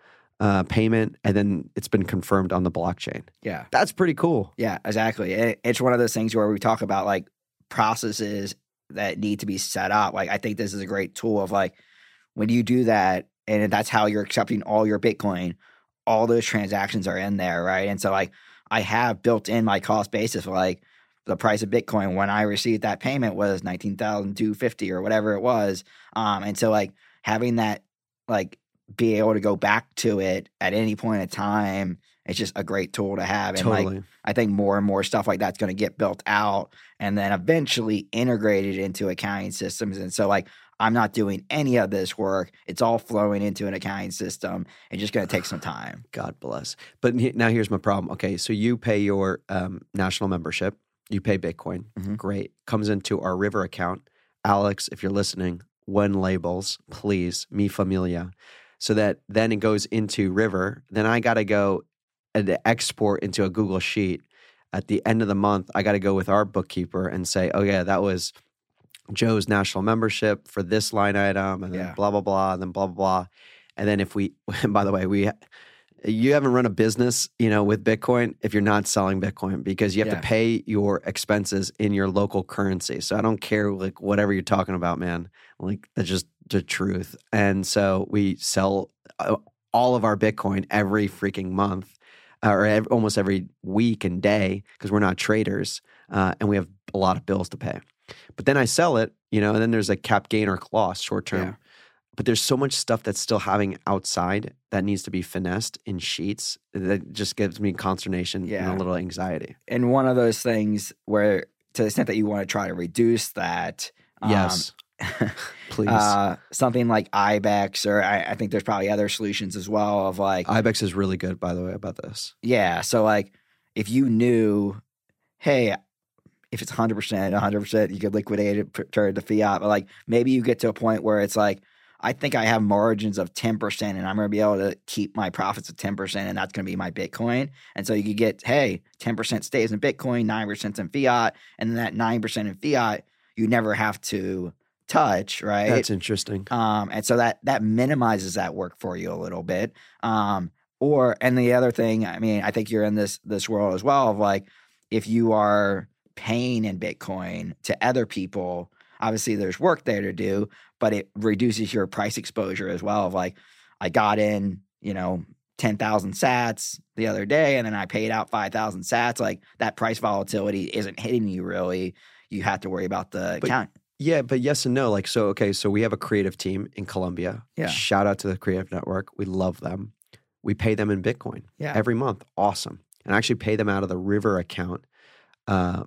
uh, payment, and then it's been confirmed on the blockchain. Yeah. That's pretty cool. Yeah, exactly. It, it's one of those things where we talk about like processes that need to be set up. Like, I think this is a great tool of like when you do that, and that's how you're accepting all your Bitcoin, all those transactions are in there, right? And so, like, I have built in my cost basis for like the price of Bitcoin when I received that payment was nineteen thousand two fifty or whatever it was. Um, and so like having that like be able to go back to it at any point in time, it's just a great tool to have. And like I think more and more stuff like that's going to get built out and then eventually integrated into accounting systems. And so, like, I'm not doing any of this work. It's all flowing into an accounting system. It's just going to take some time. God bless. But now here's my problem. Okay, so you pay your um, national membership. You pay Bitcoin. Mhm. Great. Comes into our River account. Alex, if you're listening, when labels, please, mi familia. So that then it goes into River. Then I got to go uh, and export into a Google Sheet. At the end of the month, I got to go with our bookkeeper and say, "Oh yeah, that was Joe's national membership for this line item, and then Yeah. blah blah blah, and then blah blah blah." And then if we, by the way, we you haven't run a business, you know, with Bitcoin if you're not selling Bitcoin because you have Yeah. to pay your expenses in your local currency. So I don't care like whatever you're talking about, man. Like that's just the truth. And so we sell uh, all of our Bitcoin every freaking month uh, or ev- almost every week and day because we're not traders uh, and we have a lot of bills to pay. But then I sell it, you know, and then there's a cap gain or loss short term. Yeah. But there's so much stuff that's still having outside that needs to be finessed in sheets that just gives me consternation and a little anxiety. and one of those things where to the extent that you want to try to reduce that um, yes, please. uh, something like ibex or I, I think there's probably other solutions as well of like Ibex is really good, by the way, about this. yeah so like if you knew hey if it's 100% 100% you could liquidate it turn it to fiat but like maybe you get to a point where it's like i think i have margins of 10% and i'm going to be able to keep my profits at 10% and that's going to be my bitcoin and so you could get hey 10% stays in bitcoin 9% in fiat and then that 9% in fiat you never have to touch right That's interesting. um, and so that that minimizes that work for you a little bit. Um, or and the other thing, I mean, I think you're in this this world as well of like if you are paying in Bitcoin to other people, obviously there's work there to do, but it reduces your price exposure as well. Of like, I got in, you know, ten thousand Sats the other day, and then I paid out five thousand Sats. Like that price volatility isn't hitting you really. You have to worry about the But account. Yeah, but yes and no. Like, so, okay, so we have a creative team in Colombia. Yeah. Shout out to the Creative Network. We love them. We pay them in Bitcoin Yeah. every month. Awesome. And I actually pay them out of the River account, uh,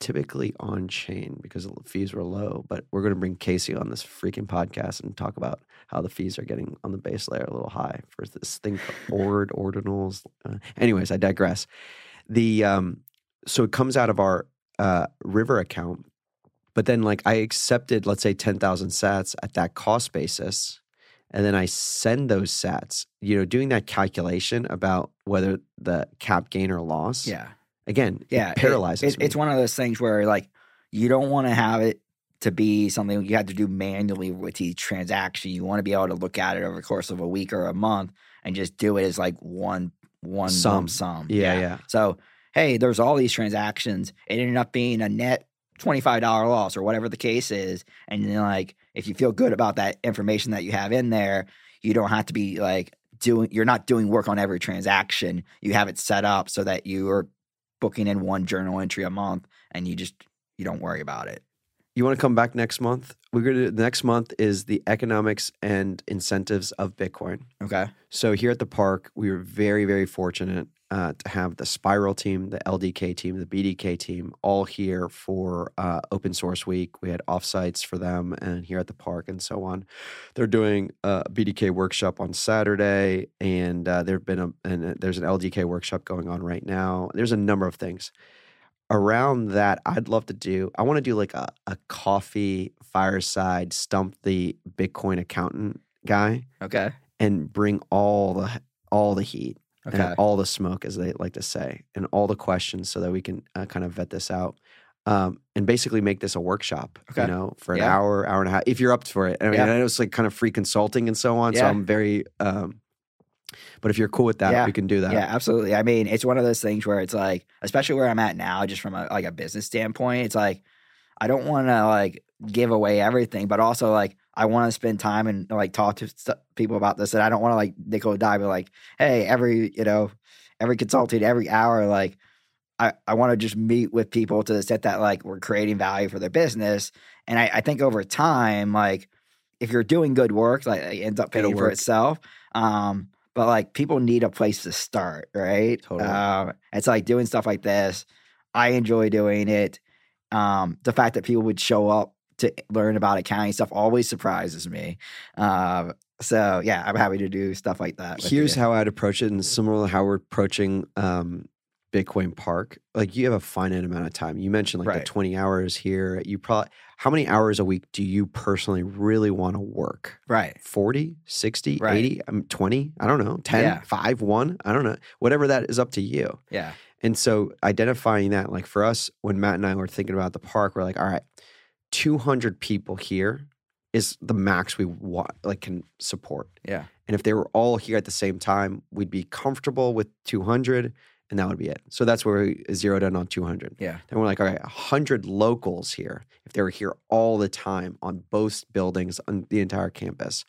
typically on chain because the fees were low. But we're going to bring Casey on this freaking podcast and talk about how the fees are getting on the base layer a little high for this thing called ord, ordinals. Uh, anyways, I digress. The um, so it comes out of our uh, River account, but then like I accepted, let's say ten thousand Sats at that cost basis, and then I send those Sats. You know, doing that calculation about whether the cap gain or loss. Yeah. Again, yeah, it paralyzes it- me. It's one of those things where like you don't want to have it to be something you have to do manually with each transaction. You want to be able to look at it over the course of a week or a month and just do it as like one one Sum. sum. yeah, yeah. So hey, there's all these transactions. It ended up being a net $25 loss or whatever the case is. And then like if you feel good about that information that you have in there, you don't have to be like doing you're not doing work on every transaction. You have it set up so that you are booking in one journal entry a month and you just you don't worry about it. You want to come back next month? We're gonna. The next month is the economics and incentives of Bitcoin. Okay. So here at the park, we were very, very fortunate uh, to have the Spiral team, the LDK team, the BDK team, all here for uh, Open Source Week. We had offsites for them, and here at the park, and so on. They're doing a BDK workshop on Saturday, and uh, there've been a and there's an LDK workshop going on right now. There's a number of things around that. I'd love to do. I want to do like a, a coffee fireside stump the Bitcoin accountant guy Okay. and bring all the all the heat Okay. and all the smoke, as they like to say, and all the questions, so that we can uh, kind of vet this out, um, and basically make this a workshop. Okay. You know, for an Yeah. hour, hour and a half, if you're up for it. I mean, Yeah. I know it's like kind of free consulting and so on. So I'm very. Um, but if you're cool with that, Yeah. we can do that. Yeah, absolutely. I mean, it's one of those things where it's like, especially where I'm at now, just from a, like a business standpoint, it's like I don't want to like give away everything, but also like I want to spend time and like talk to st- people about this, and I don't want to like nickel and dime, but like, hey, every you know, every consultant, every hour, like. I, I want to just meet with people to the extent that like we're creating value for their business. And I, I think over time, like if you're doing good work, like it ends up It'll paying for work. itself. Um, but like people need a place to start, right? Totally. Um, it's like doing stuff like this. I enjoy doing it. Um, the fact that people would show up to learn about accounting stuff always surprises me. Um, so yeah, I'm happy to do stuff like that. Here's you. how I'd approach it, and similar to how we're approaching um, Bitcoin Park, like you have a finite amount of time. You mentioned like Right. the 20 hours here. You probably, how many hours a week do you personally really want to work? Right. 40, 60, Right. 80, um, 20, I don't know, 10, Yeah. 5, 1, I don't know. Whatever that is up to you. Yeah. And so identifying that, like for us, when Matt and I were thinking about the park, we're like, all right, 200 people here is the max we want, like can support. Yeah. And if they were all here at the same time, we'd be comfortable with 200 and that would be it. So that's where we zeroed in on 200. Yeah. Then we're like, all right, 100 locals here. If they were here all the time on both buildings on the entire campus,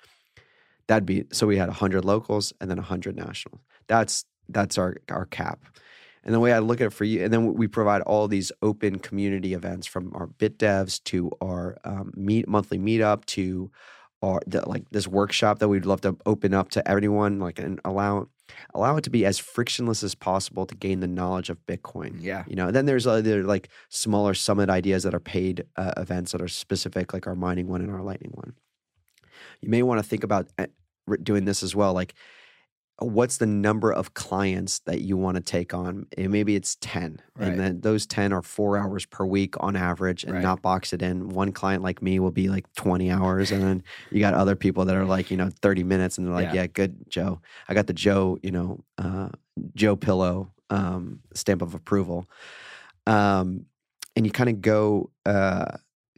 that'd be so we had 100 locals and then 100 nationals. That's that's our our cap. And the way I look at it for you, and then we provide all these open community events from our bit devs to our um, meet monthly meetup to our the, like this workshop that we'd love to open up to everyone, like and allow allow it to be as frictionless as possible to gain the knowledge of Bitcoin. Yeah. You know, and then there's other like smaller summit ideas that are paid uh, events that are specific, like our mining one and our lightning one. You may want to think about uh, doing this as well. Like, what's the number of clients that you want to take on? And maybe it's 10. Right. And then those 10 are four hours per week on average and Right. not box it in. One client like me will be like 20 hours. And then you got other people that are like, you know, 30 minutes and they're like, Yeah. yeah, good, Joe. I got the Joe, you know, uh, Joe Pillow um, stamp of approval. Um, and you kind of go uh,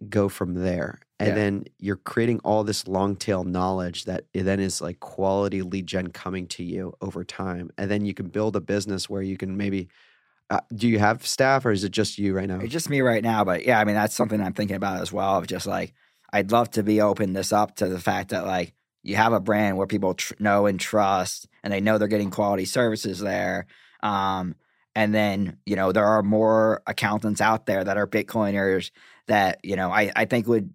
go from there. And Yeah. then you're creating all this long tail knowledge that it then is like quality lead gen coming to you over time. And then you can build a business where you can maybe. Uh, do you have staff or is it just you right now? It's just me right now, but yeah, I mean that's something I'm thinking about as well. Of just like I'd love to be open this up to the fact that like you have a brand where people tr- know and trust, and they know they're getting quality services there. Um, and then you know there are more accountants out there that are Bitcoiners that you know I I think would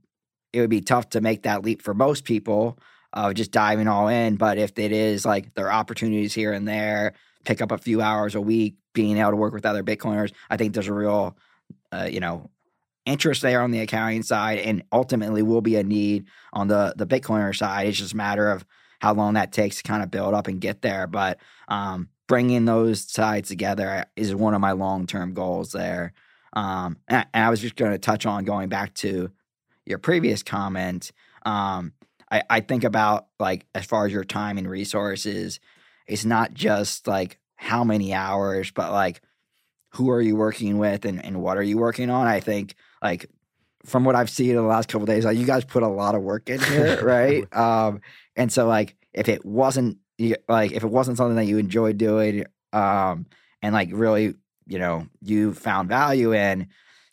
it would be tough to make that leap for most people of just diving all in. But if it is like there are opportunities here and there, pick up a few hours a week, being able to work with other Bitcoiners, I think there's a real, uh, you know, interest there on the accounting side, and ultimately will be a need on the the Bitcoiner side. It's just a matter of how long that takes to kind of build up and get there. But um, bringing those sides together is one of my long term goals there. Um, and, and I was just going to touch on going back to your previous comment. Um, I, I think about like as far as your time and resources, it's not just like how many hours, but like who are you working with and, and what are you working on? I think like from what I've seen in the last couple of days, like you guys put a lot of work in here, right? Um, and so like if it wasn't like if it wasn't something that you enjoyed doing, um, and like really, you know, you found value in,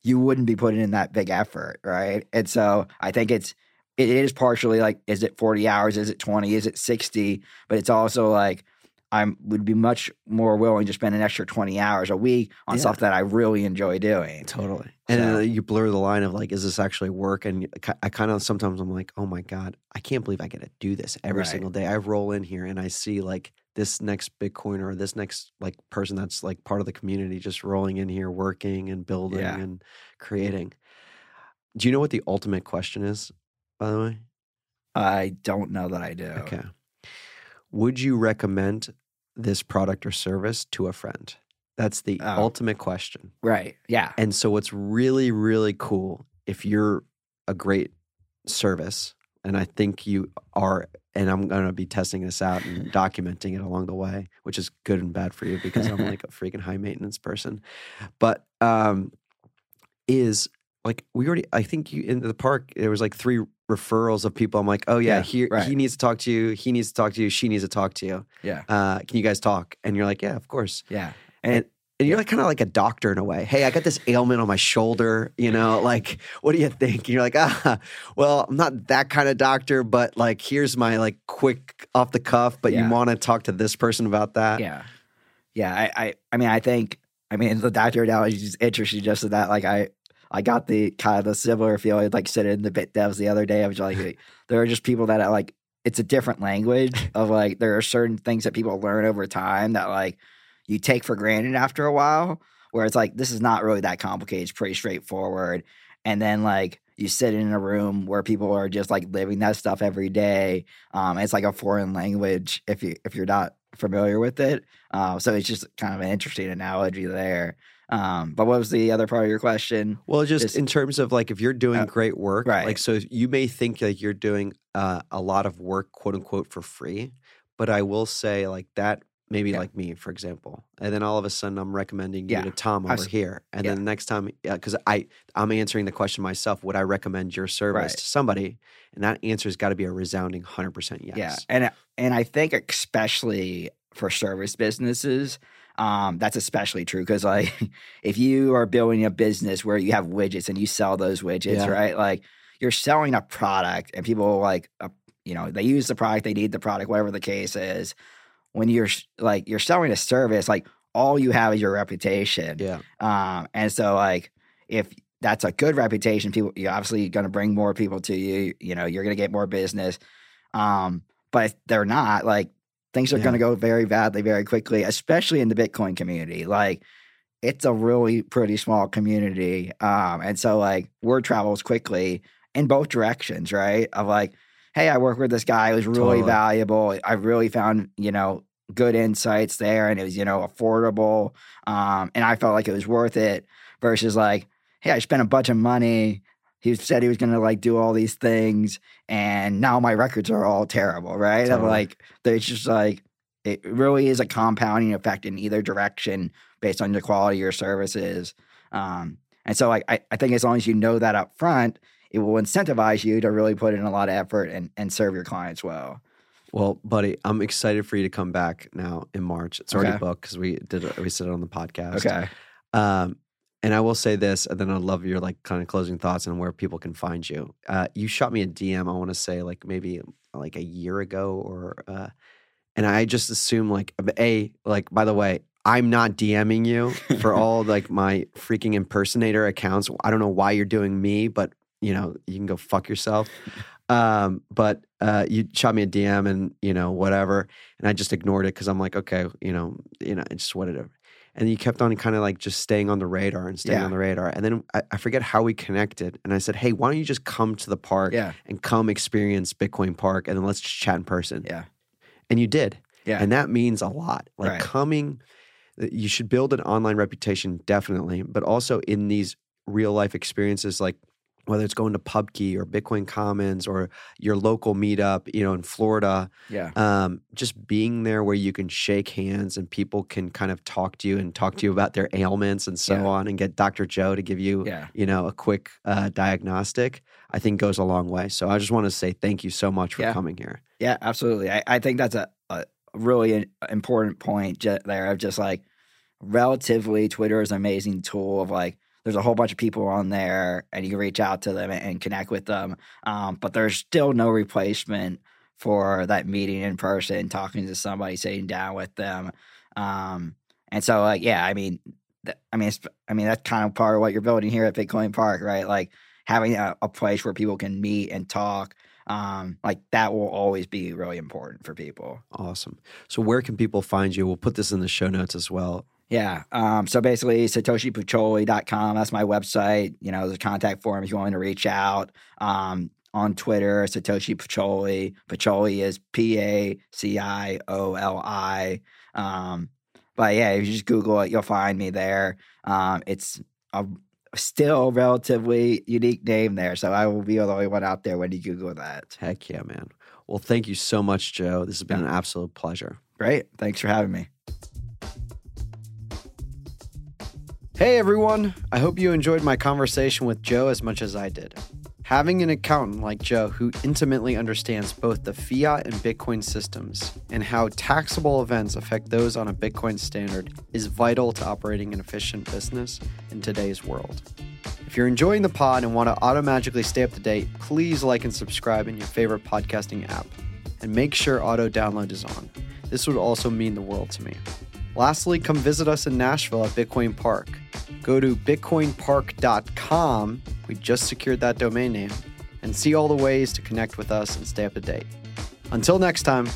you wouldn't be putting in that big effort, right? And so I think it's it is partially like is it 40 hours, is it 20, is it 60, but it's also like I'm would be much more willing to spend an extra 20 hours a week on Yeah. stuff that I really enjoy doing. Totally. And So- uh, you blur the line of like, is this actually work? And I kind of sometimes I'm like, oh my God, I can't believe I get to do this every Right. single day. I roll in here and I see like this next Bitcoin or this next like person that's like part of the community just rolling in here, working and building Yeah. and creating. Do you know what the ultimate question is, by the way? I don't know that I do. Okay. Would you recommend this product or service to a friend? That's the Oh. ultimate question. Right. Yeah. And so what's really, really cool if you're a great service, and I think you are, and I'm gonna be testing this out and documenting it along the way, which is good and bad for you because I'm like a freaking high maintenance person. But um is like we already I think you in the park there was like three referrals of people. I'm like, oh yeah, Yeah, here right. he needs to talk to you, he needs to talk to you, she needs to talk to you. Yeah. Uh, can you guys talk? And you're like, yeah, of course. Yeah. And and you're like kind of like a doctor in a way. Hey, I got this ailment on my shoulder. You know, like, what do you think? And you're like, ah, well, I'm not that kind of doctor, but like, here's my like quick off the cuff. But Yeah. you want to talk to this person about that? Yeah. Yeah. I, I I mean I think I mean the doctor analogy is interesting just in that like I I got the kind of the similar feeling like sitting in the bit devs the other day. I was like there are just people that are like it's a different language of like there are certain things that people learn over time that like you take for granted after a while where it's like this is not really that complicated it's pretty straightforward and then like you sit in a room where people are just like living that stuff every day um it's like a foreign language if you if you're not familiar with it. Uh, so it's just kind of an interesting analogy there. Um, but what was the other part of your question? Well, just, Just- in terms of like if you're doing Uh, great work, right. like so you may think like you're doing uh, a lot of work, quote unquote, for free. But I will say like that maybe Yeah. like me, for example, and then all of a sudden I'm recommending Yeah. you to Tom over here, and yeah. then the next time, because I I'm answering the question myself, would I recommend your service Right. to somebody? And that answer's got to be a resounding hundred percent yes. Yeah, and and I think especially for service businesses, um, that's especially true because like if you are building a business where you have widgets and you sell those widgets, Yeah. right? Like you're selling a product, and people like uh, you know they use the product, they need the product, whatever the case is. When you're like you're selling a service, like all you have is your reputation. Yeah. Um, and so like if that's a good reputation, people you're obviously going to bring more people to you. You know, you're going to get more business. Um, but if they're not, like things are Yeah. going to go very badly very quickly, especially in the Bitcoin community. Like it's a really pretty small community. Um, and so like word travels quickly in both directions, right? Of like, hey, I work with this guy who's really Totally. valuable. I really found, you know, good insights there and it was, you know, affordable. Um, and I felt like it was worth it versus like, hey, I spent a bunch of money. He said he was gonna like do all these things, and now my records are all terrible, right? I'm Totally. like, there's just like it really is a compounding effect in either direction based on the quality of your services. Um, and so like I, I think as long as you know that up front, it will incentivize you to really put in a lot of effort and, and serve your clients well. Well, buddy, I'm excited for you to come back now in March. It's already Okay. booked because we did it, we said it on the podcast. Okay. Um, and I will say this, and then I'd love your like kind of closing thoughts on where people can find you. Uh, you shot me a DM. I want to say like maybe like a year ago, or uh, and I just assume like a like by the way, I'm not DMing you for all like my freaking impersonator accounts. I don't know why you're doing me, but you know you can go fuck yourself. Um, but uh, you shot me a DM and you know whatever, and I just ignored it because I'm like, okay, you know, you know, it's whatever. And you kept on kind of like just staying on the radar and staying Yeah. on the radar. And then I, I forget how we connected. And I said, hey, why don't you just come to the park Yeah. and come experience Bitcoin Park, and then let's just chat in person. Yeah. And you did. Yeah. And that means a lot. Like Right. coming, you should build an online reputation, definitely, but also in these real life experiences, like whether it's going to PubKey or Bitcoin Commons or your local meetup, you know, in Florida, yeah. um, just being there where you can shake hands and people can kind of talk to you and talk to you about their ailments and so Yeah. on and get Dr. Joe to give you, Yeah. you know, a quick uh, diagnostic, I think goes a long way. So I just want to say thank you so much for Yeah. coming here. Yeah, absolutely. I, I think that's a, a really important point there of just like relatively Twitter is an amazing tool of like there's a whole bunch of people on there and you can reach out to them and, connect with them. Um, but there's still no replacement for that meeting in person, talking to somebody, sitting down with them. Um, and so like, yeah, I mean, th- I mean, I mean, that's kind of part of what you're building here at Bitcoin Park, right? Like having a, a place where people can meet and talk um, like that will always be really important for people. Awesome. So where can people find you? We'll put this in the show notes as well. Yeah. Um, so basically, satoshipacioli.com. That's my website. You know, there's a contact form if you want me to reach out. Um, on Twitter, Satoshi Pacioli. Pacioli is P A C I O L I. Um, but yeah, if you just Google it, you'll find me there. Um, it's a still relatively unique name there. So I will be the only one out there when you Google that. Heck yeah, man. Well, thank you so much, Joe. This has been Yeah. an absolute pleasure. Great. Thanks for having me. Hey everyone, I hope you enjoyed my conversation with Joe as much as I did. Having an accountant like Joe who intimately understands both the fiat and Bitcoin systems and how taxable events affect those on a Bitcoin standard is vital to operating an efficient business in today's world. If you're enjoying the pod and want to automatically stay up to date, please like and subscribe in your favorite podcasting app and make sure auto download is on. This would also mean the world to me. Lastly, come visit us in Nashville at Bitcoin Park. Go to bitcoinpark.com, we just secured that domain name, and see all the ways to connect with us and stay up to date. Until next time,